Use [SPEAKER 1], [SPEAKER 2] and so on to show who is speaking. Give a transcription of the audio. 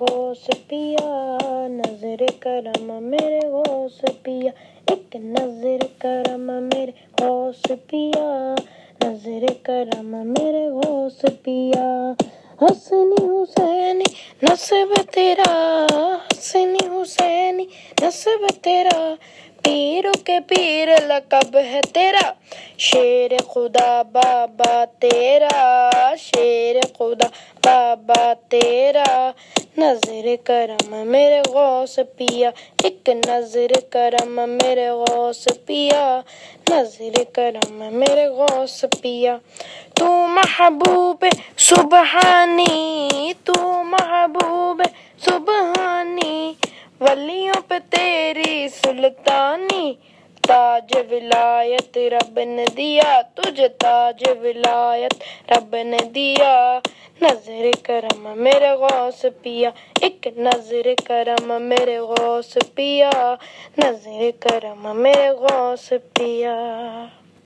[SPEAKER 1] غوث پیا نظر کرم میرے غوث پیا ایک نظر کرم میرے غوث پیا نظر کرم میرے غوث پیا حسنی حسینی نصب تیرا حسنی حسینی نصب تیرا پیروں کے پیر لقب ہے تیرا شیر خدا بابا تیرا شیر خدا بابا تیرا نظر کرم میرے غوث پیا ایک نظر کرم میرے غوث پیا نظر کرم میرے غوث پیا تو محبوب سبحانی تو محبوب سبحانی ولیوں پہ تیری سلطانی تاج ولایت، رب نے دیا تجھ تاج ولایت، رب نے دیا نظر کرم میرے غوث پیا، ایک نظر کرم میرے غوث پیا، نظر کرم میرے غوث پیا۔